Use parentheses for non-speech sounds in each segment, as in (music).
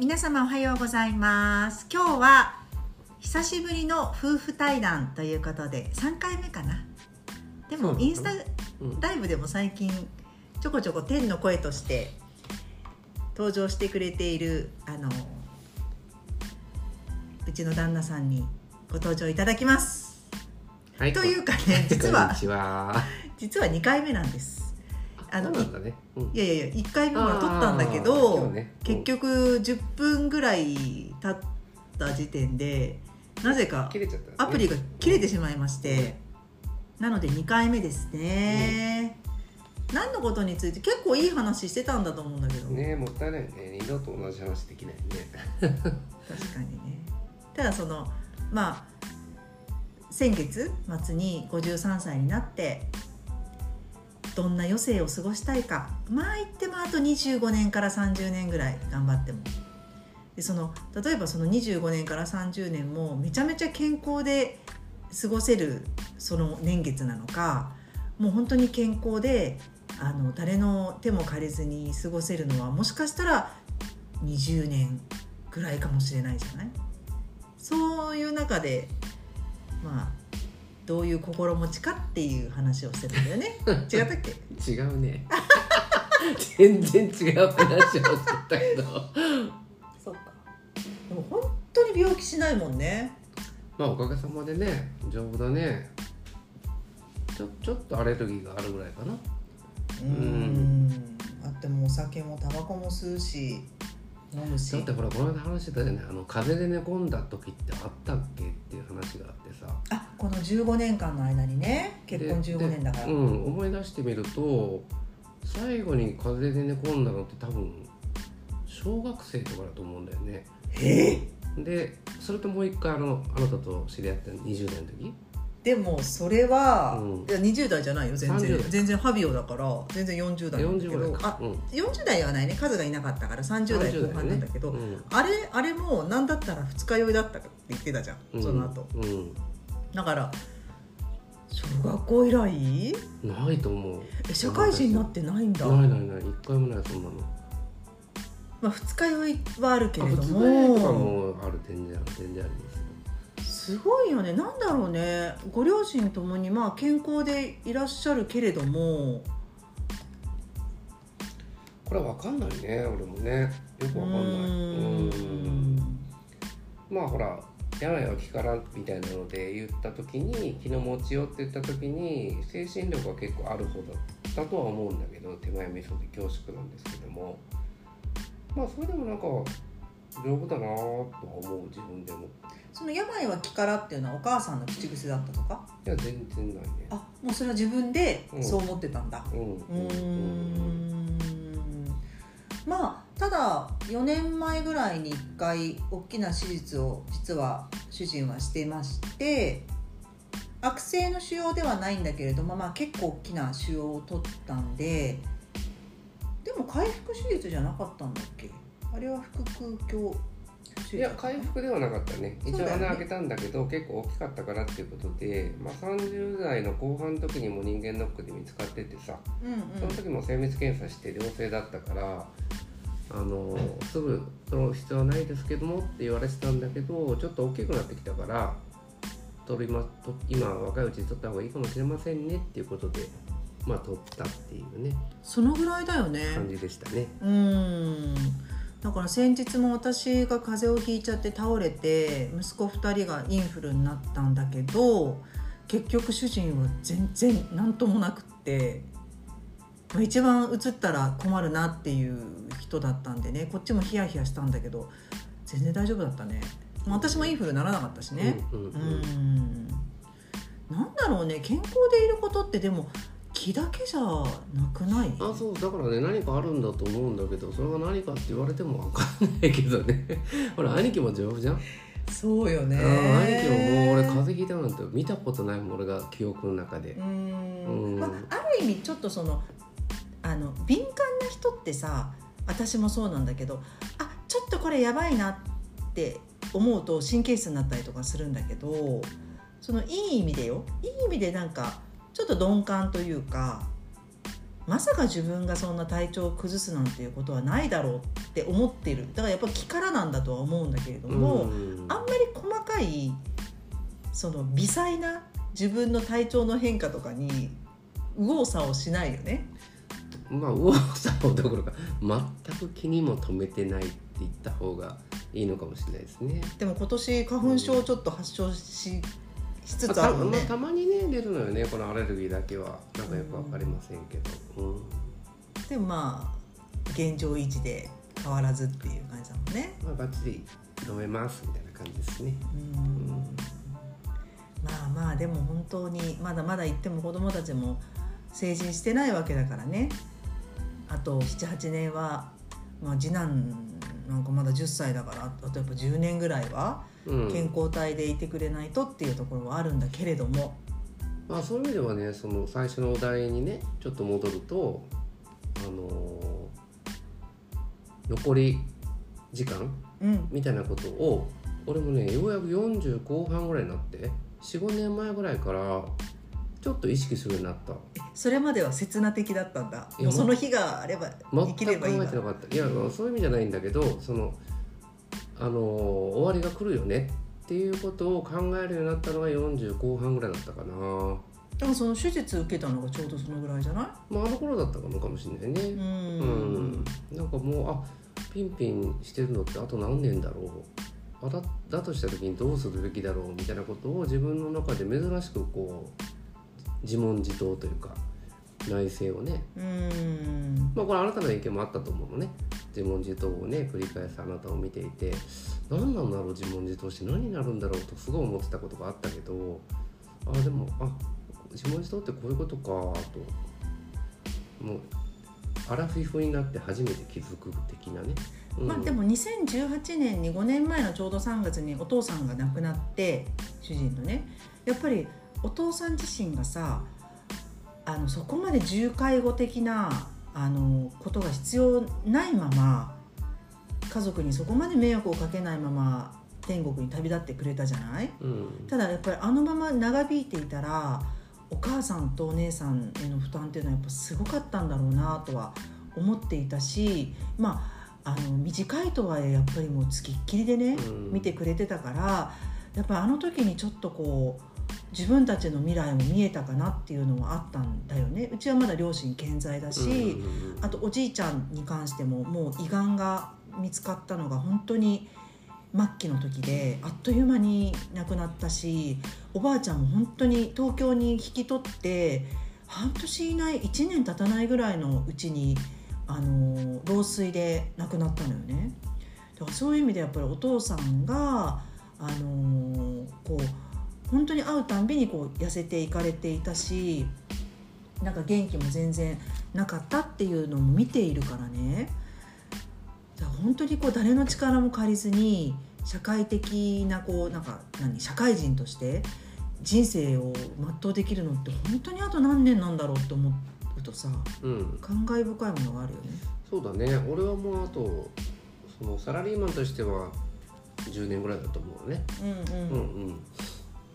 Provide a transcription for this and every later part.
皆様おはようございます。今日は久しぶりの夫婦対談ということで3回目かな。でもインスタうん。ライブでも最近ちょこちょこ天の声として登場してくれているあのうちの旦那さんにご登場いただきます。はい。というかね (laughs) 実は。実は2回目なんですあのね。うんいやいやいや1回目も撮ったんだけど、ねうん結局10分ぐらい経った時点でなぜか。アプリが切れてしまいまして、なので2回目ですね、何のことについて結構いい話してたんだと思うんだけど、ねもったいないね。二度と同じ話できないね。確かにねただそのまあ先月末に53歳になってどんな余生を過ごしたいか。まあ言ってもあと25年から30年ぐらい頑張っても。でその例えばその25年から30年もめちゃめちゃ健康で過ごせるその年月なのかもう本当に健康であの誰の手も借りずに過ごせるのはもしかしたら20年ぐらいかもしれないじゃない。そういう中でまあどういう心持ちかっていう話をしてたんだよね (laughs) 違ったっけ？違うね。全然違う話をしてたけど。そうかでも本当に病気しないもんねまあおかげさまでね丈夫だね。ちょちょっとアレルギーがあるぐらいかな。うんあってもお酒もタバコも吸うし飲むしだってほらこの間話してたよね。あの風邪で寝込んだ時ってあったっけ？っていう話があってさ。あこの15年間の間にね。結婚で15年だから。でうん、思い出してみると最後に風邪で寝込んだのって多分小学生とかだと思うんだよね。え？でそれともう一回あのあなたと知り合った20代の時？でもそれは、うん。いや20代じゃないよ全然。30代。全然ハビオだから。全然40代なんだけ40ど。代かあうん。40代はないね。数がいなかったから。30代後半なんだけど、うん。あれあれも何だったら二日酔いだったって言ってたじゃん、うん。その後。うん。だから小学校以来？ないと思う。え社会人になってないんだ。ないないない。一回もないそんなの。まあ、二日酔いはあるけあれど普通とかももある。全然ある。全然ありますよすごいよね。なんだろうね。ご両親ともにまあ健康でいらっしゃるけれども。これは分かんないね。俺もね。よく分かんない。うん。まあほら病は気からんみたいなので言った時に気の持ちようって言った時に精神力は結構ある方だったとは思うんだけど手前味噌で恐縮なんですけども。まあそれでもなんか丈夫だなとは思う自分でも。その病は気からっていうのはお母さんの口癖だったとか？いや全然ないね。あもうそれは自分でうん。そう思ってたんだ。うんうーん。まあただ4年前ぐらいに1回大きな手術を実は主人はしてまして悪性の腫瘍ではないんだけれども、まあ、結構大きな腫瘍を取ったんででも回復手術じゃなかったんだっけ？あれは腹腔鏡いや回復ではなかったね。一応穴開けたんだけど結構大きかったからっていうことで、まあ、30代の後半の時にも人間ドックで見つかっててさうんその時も精密検査して良性だったからあのすぐ取る必要はないですけどもって言われてたんだけどちょっと大きくなってきたから取りまと今若いうちに取った方がいいかもしれませんねっていうことでまあ取ったっていうねそのぐらいだよね。感じでしたね。うんだから先日も私が風邪をひいちゃって倒れて息子2人がインフルになったんだけど結局主人は全然何ともなくってまあ一番うつったら困るなっていう人だったんでねこっちもヒヤヒヤしたんだけど全然大丈夫だったね。まあ私もインフルならなかったしね。うんうんううん。ん。なんだろうね健康でいることってでも気だけじゃなくない？あそうだからね何かあるんだと思うんだけどそれが何かって言われても分かんないけどね。(laughs) ほら兄貴も丈夫じゃん、そうよね。兄貴ももう俺風邪ひいたなんて見たことないもん俺が記憶の中で。うーん。うん。まあ、ある意味ちょっとそのあの敏感な人ってさ私もそうなんだけどあちょっとこれやばいなって思うと神経質になったりとかするんだけどそのいい意味でよ。いい意味でなんかちょっと鈍感というかまさか自分がそんな体調を崩すなんていうことはないだろうって思ってるだからやっぱ気からなんだとは思うんだけれども、うんあんまり細かいその微細な自分の体調の変化とかに右往左往しないよね。まあ右往左往どころか全く気にも留めてないって言った方がいいのかもしれないですね。でも今年花粉症ちょっと発症し,、しつつあるもんねまあ、。たまにね出るのよねこのアレルギーだけはなんかよくわかりませんけど、うんでもまあ現状維持で変わらずっていう感じだもんね。まあバッチリ飲めますみたいな感じですね。うんまあまあでも本当にまだまだ言っても子供たちも成人してないわけだからねあと78年は、まあ、次男なんかまだ10歳だからあとやっぱ10年ぐらいはうん健康体でいてくれないとっていうところはあるんだけれども、まあそういう意味ではねその最初のお題にねちょっと戻るとあのー残り時間うん、みたいなことを俺もねようやく40後半ぐらいになって45年前ぐらいからちょっと意識するようになった。それまでは刹那的だったんだ。その日があれば生全く考きればいいわえてなかった。いやそういう意味じゃないんだけどそのあのー終わりが来るよねっていうことを考えるようになったのが40後半ぐらいだったかな。でもその手術受けたのがちょうどそのぐらいじゃない？まああの頃だったのかもしれないね。うん。うん。なんかもうあピンピンしてるのってあと何年だろう。あだだとした時にどうするべきだろうみたいなことを自分の中で珍しくこう自問自答というか内省をね。うん。まあこれあなたの意見もあったと思うのね。自問自答をね繰り返すあなたを見ていて。何なんだろう自問自答して何になるんだろうとすごい思ってたことがあったけど。あでもあ自問自答ってこういうことかと。もうアラフィフになって初めて気づく的なね、うん。まあでも2018年に5年前のちょうど3月にお父さんが亡くなって主人のね。やっぱりお父さん自身がさあのそこまで重介護的なあのことが必要ないまま家族にそこまで迷惑をかけないまま天国に旅立ってくれたじゃない？うん。ただやっぱりあのまま長引いていたらお母さんとお姉さんへの負担っていうのはやっぱすごかったんだろうなとは思っていたしまああの短いとはいえやっぱりもうつきっきりでね、うん。見てくれてたからやっぱりあの時にちょっとこう自分たちの未来も見えたかなっていうのはあったんだよねうちはまだ両親健在だし、あとおじいちゃんに関してももう胃がんが見つかったのが本当に末期の時であっという間に亡くなったしおばあちゃんも本当に東京に引き取って半年以内1年経たないぐらいのうちにあの老衰で亡くなったのよね。だからそういう意味でやっぱりお父さんがあのこう本当に会うたんびにこう痩せていかれていたしなんか元気も全然なかったっていうのも見ているからね。本当にこう誰の力も借りずに社会的なこうなんか何社会人として人生を全うできるのって本当にあと何年なんだろうって思うとさうん、感慨深いものがあるよね。そうだね。俺はもうあとそのサラリーマンとしては10年ぐらいだと思うね。うん。うんうん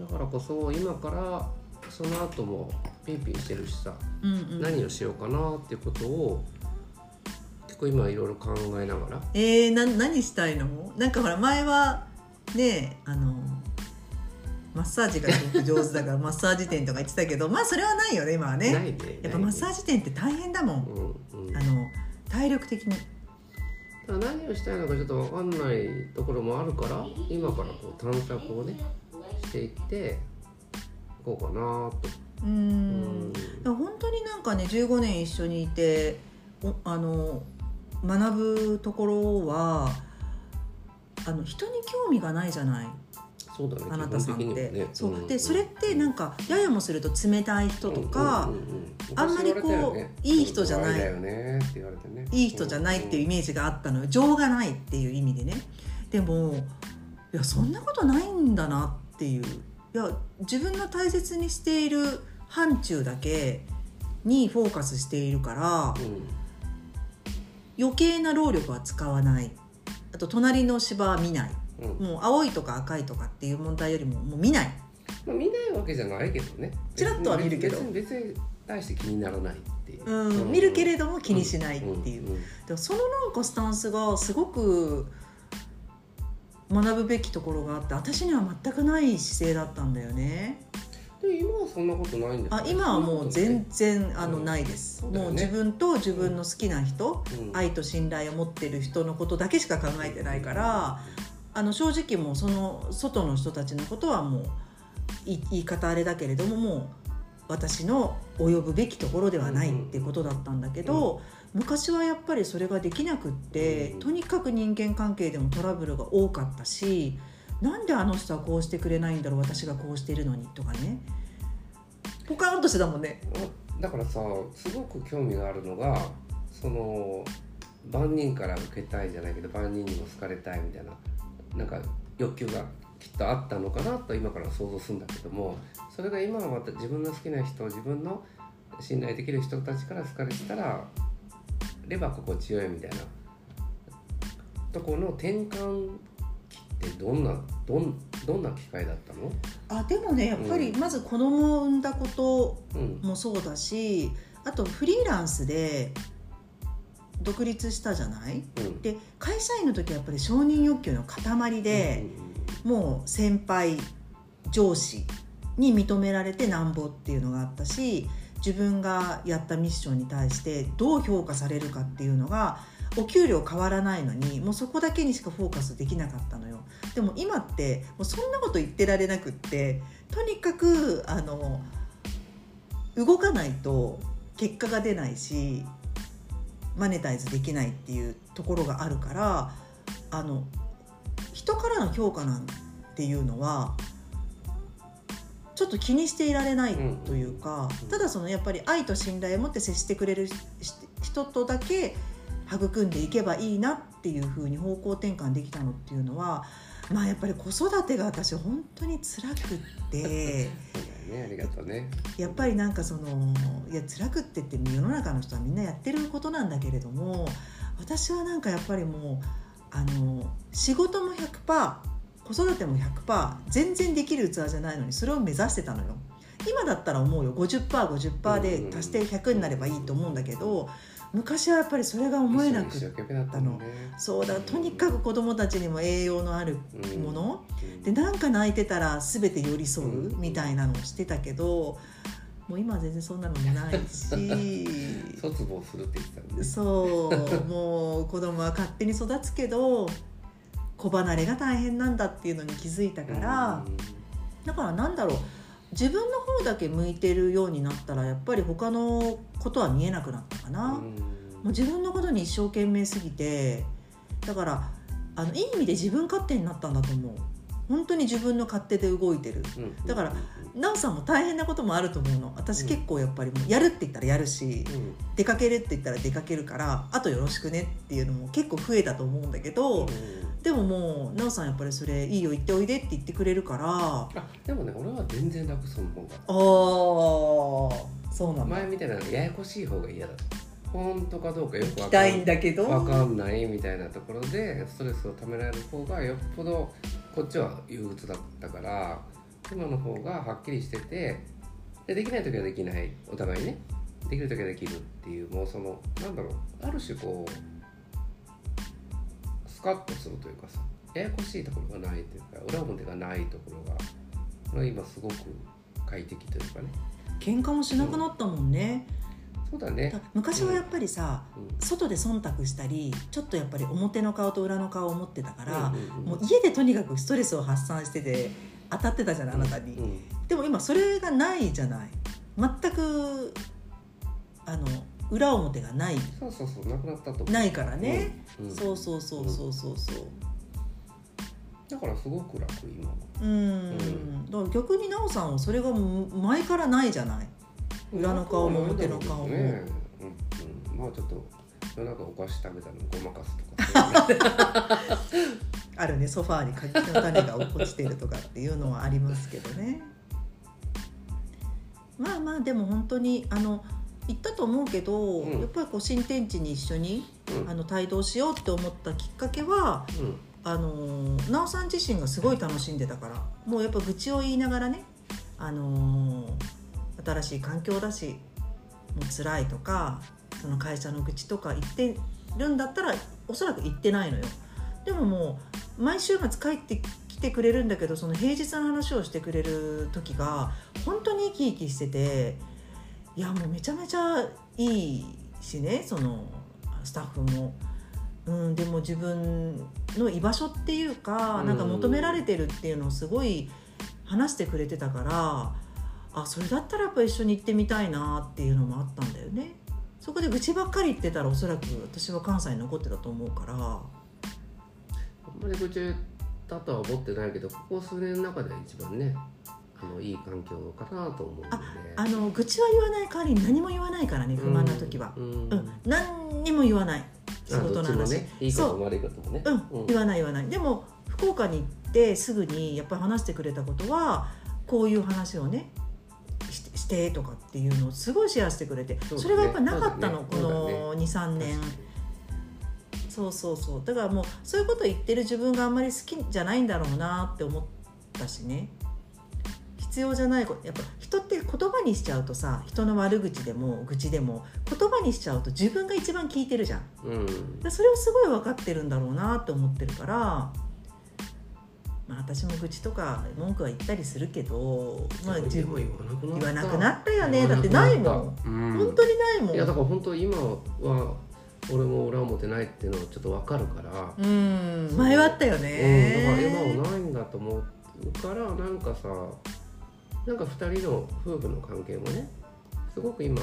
だからこそ今からその後もピンピンしてるしさ、うんうん。何をしようかなっていうことを結構今いろいろ考えながら。えー、な何したいの？なんかほら前はねあのマッサージがすごく上手だから (laughs) マッサージ店とか言ってたけどまあそれはないよね今はね。ないねやっぱマッサージ店って大変だもん、うんうん、あの体力的に。何をしたいのかちょっと分かんないところもあるから今からこう探索をねしていっていこうかなと。うーうん。本当になんかね15年一緒にいておあの学ぶところはあの人に興味がないじゃない？そうだね。あなたさんって、ね。そう、ん。でそれってなんかややもすると冷たい人とか、うんうんうんうん。あんまりこうね。いい人じゃない。ねいい人じゃないっていうイメージがあったのよ。情がないっていう意味でね。でもいやそんなことないんだなっていう。いや自分の大切にしている範疇だけにフォーカスしているからうん。余計な労力は使わない。あと隣の芝は見ない。うん。もう青いとか赤いとかっていう問題よりももう見ない。まあ、見ないわけじゃないけどね。ちらっとは見るけど。別に別に対して気にならないっていう、うん見るけれども気にしないっていう、でもそのなんかスタンスがすごく学ぶべきところがあって私には全くない姿勢だったんだよね。で今はそんなことないんですあ今はもう全然あのうんないです、そうだよね。もう自分と自分の好きな人、うん。愛と信頼を持ってる人のことだけしか考えてないからあの正直もうその外の人たちのことはもうい言い方あれだけれどももう私の及ぶべきところではないってことだったんだけど、昔はやっぱりそれができなくって、うん。とにかく人間関係でもトラブルが多かったしなんであの人はこうしてくれないんだろう私がこうしてるのにとかね。ポカーンとしてたもんね。だからさすごく興味があるのがその万人から受けたいじゃないけど万人にも好かれたいみたいななんか欲求がきっとあったのかなと今から想像するんだけどもそれが今はまた自分の好きな人自分の信頼できる人たちから好かれてたられば心地よいみたいな。ところの転換期ってどんなどんどんな機会だったの？あでもねやっぱりうまず子供を産んだことうん。もそうだしあとフリーランスで独立したじゃない？うん。で会社員の時はやっぱり承認欲求の塊で、もう先輩上司に認められてなんぼっていうのがあったし自分がやったミッションに対してどう評価されるかっていうのがお給料変わらないのにもうそこだけにしかフォーカスできなかったのよ。でも今ってもうそんなこと言ってられなくってとにかくあの動かないと結果が出ないしマネタイズできないっていうところがあるからあの人からの評価なんていうのはちょっと気にしていられないというか、うんただそのやっぱり愛と信頼を持って接してくれるし人とだけ育んでいけばいいなっていうふうに方向転換できたのっていうのはまあやっぱり子育てが私本当に辛くって。ありがとうね。やっぱりなんかそのいや辛くってって世の中の人はみんなやってることなんだけれども私はなんかやっぱりもうあの仕事も100%子育ても100%全然できる器じゃないのにそれを目指してたのよ。今だったら思うよ。50%50% で足して100になればいいと思うんだけど昔はやっぱりそれが思えなくったの。ねそうだとにかく子供たちにも栄養のあるもの、うん。でなんか泣いてたら全て寄り添ううん。みたいなのをしてたけどもう今は全然そんなのもないし。(laughs) 卒業するって言ってたそう。もう子供は勝手に育つけど子離れが大変なんだっていうのに気づいたから、だからなんだろう自分の方だけ向いてるようになったらやっぱり他のことは見えなくなったかな。もう自分のことに一生懸命すぎてだからあのいい意味で自分勝手になったんだと思う。本当に自分の勝手で動いてる。だから奈緒さんも大変なこともあると思うの。私うん結構やっぱりもうやるって言ったらやるしうん。出かけるって言ったら出かけるからあとよろしくねっていうのも結構増えたと思うんだけどでももう奈緒さんやっぱりそれいいよ行っておいでって言ってくれるから。ああでもね俺は全然楽その方があそうなんだ。前みたいなややこしい方が嫌だ本当かどうかよくわかんんだけど。わかんないみたいなところでストレスをためられる方がよっぽどこっちは憂鬱だったから今の方がはっきりしててでできない時はできない。お互いね。できる時はできるっていうもうそのなんだろう。ある種こうスカッとするというかさややこしいところがないというか裏表がないところが今すごく快適というかね。喧嘩もしなくなったもんね、そうだね。だ昔はやっぱりさ、うん。外で忖度したりちょっとやっぱり表の顔と裏の顔を持ってたから、うんうんうんもう家でとにかくストレスを発散してて当たってたじゃないあなたに、うん。でも今それがないじゃない。全くあの裏表がない。そうそうそうなくなったとないからね、うん。うん。そうそうそうそうそうそう。だからすごく楽今は。うん、ん。だから逆に奈緒さんはそれが前からないじゃない。裏の顔も表の顔も。ね、うんうん、まあちょっと夜中お菓子食べたのごまかすとか。(laughs) あるね。ソファーに柿の種が落ちてるとかっていうのはありますけどね。まあまあでも本当にあの言ったと思うけど、うん。やっぱりこう新天地に一緒にうん。あの帯同しようって思ったきっかけはうん。あの奈緒さん自身がすごい楽しんでたからもうやっぱ愚痴を言いながらね、あの新しい環境だしう辛いとかその会社の愚痴とか言ってるんだったらおそらく言ってないのよ。でももう毎週末帰ってきてくれるんだけどその平日の話をしてくれる時が本当に生き生きしてていやもうめちゃめちゃいいしねそのスタッフも。うん、でも自分の居場所っていうか、うん。なんか求められてるっていうのをすごい話してくれてたからあそれだったらやっぱ一緒に行ってみたいなっていうのもあったんだよね。そこで愚痴ばっかり言ってたらおそらく私は関西に残ってたと思うから。あんまり愚痴だとは思ってないけどここ数年の中では一番ねあのいい環境かなと思うんで。あの愚痴は言わない代わりに何も言わないからね不満な時は、うん。うん。何にも言わない。仕事の話、ねいいことも悪いこともね。うん、言わない言わない。でも福岡に行ってすぐにやっぱり話してくれたことはこういう話をねししてとかっていうのをすごいシェアしてくれてそ,、れがやっぱなかったの、この23年。そうそうそう。だからもうそういうこと言ってる自分があんまり好きじゃないんだろうなって思ったしね必要じゃないことやっぱ人って言葉にしちゃうとさ人の悪口でも愚痴でも言葉にしちゃうと自分が一番聞いてるじゃん。うん。でそれをすごい分かってるんだろうなって思ってるから、まあ、私も愚痴とか文句は言ったりするけど、まあ、自分言わなくなった。よねだってないもん、ん、うん、本当にないもん。いやだから本当今は俺も裏表ないっていうのはちょっとわかるから、うん。前はあったようん、だからね、今はないんだと思うからなんかさなんか2人の夫婦の関係もねすごく今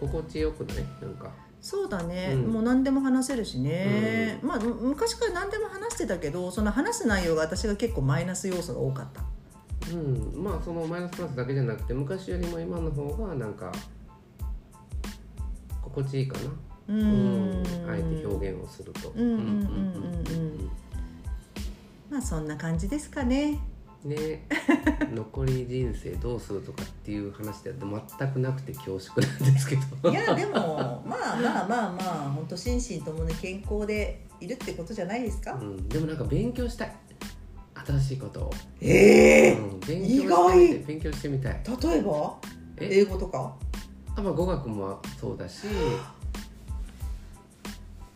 心地よくない？なんか。そうだね、うん。もう何でも話せるしね、まあむ昔から何でも話してたけどその話す内容が私が結構マイナス要素が多かった。うん。まあそのマイナスプラスだけじゃなくて昔よりも今の方がなんか心地いいかな。ううん。あえて表現をすると。うん。うんうんうんうん。まあそんな感じですかねね (laughs) 残り人生どうするとかっていう話では全くなくて恐縮なんですけど。いやでもまあまあまあまあ本当心身ともに健康でいるってことじゃないですか、うん、でもなんか勉強したい。新しいことを、えうん、勉強して勉強してみたい。例えば？え？英語とか？あまあ語学もそうだし。(gasps)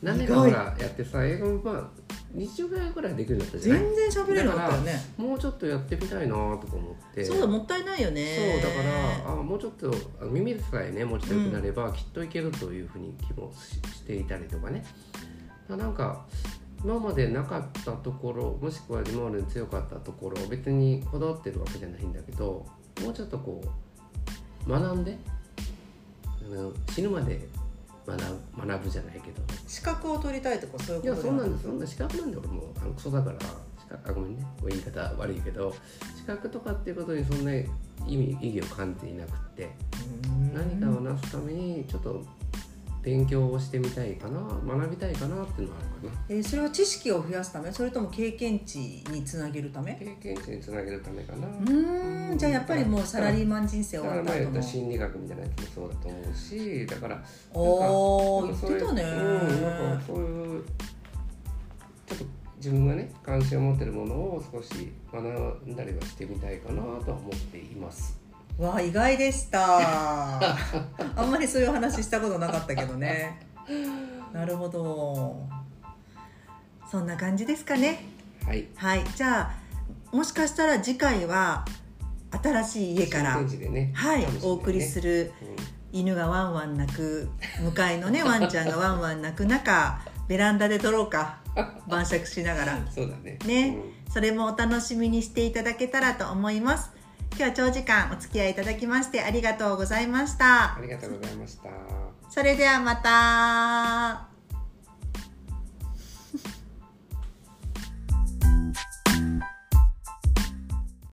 何年かほらやってさ英語もまあ日常会話ぐらいできるようになったじゃない？全然喋れなったよね。もうちょっとやってみたいなとか思って。そうだもったいないよね。そうだからあもうちょっとあ耳さえねもうちょっと良くなれば、きっといけるというふうに気もししていたりとかね。あなんか今までなかったところもしくは今まで強かったところ別にこだわってるわけじゃないんだけどもうちょっとこう学んであの死ぬまで学ぶ学ぶじゃないけど。資格を取りたいとかそういういやことそんなんですそんな資格なんで俺もあのクソだから。資格あごめんね。言い方悪いけど資格とかっていうことにそんな意味意義を感じていなくって。何かをなすためにちょっと勉強をしてみたいかな学びたいかなっていうのはあるかな。えーそれは知識を増やすためそれとも経験値につなげるため？経験値につなげるためかな。うーんじゃあやっぱりもうサラリーマン人生だ終わった後の。心理学みたいなやつもそうだと思うしだからおーなんかそういう言ってたね。うんなんかそういうちょっと自分がね関心を持ってるものを少し学んだりはしてみたいかなとは思っていますわあ意外でした。あんまりそういう話したことなかったけどね。なるほど。そんな感じですかね。はい。はい。じゃあもしかしたら次回は新しい家からねはいね。お送りする犬がワンワン鳴く向かいのねワンちゃんがワンワン鳴く中ベランダで撮ろうか晩酌しながら。う (laughs) んそうだね。ね。うん。それもお楽しみにしていただけたらと思います今日は長時間お付き合いいただきましてありがとうございました。ありがとうございました。それではまた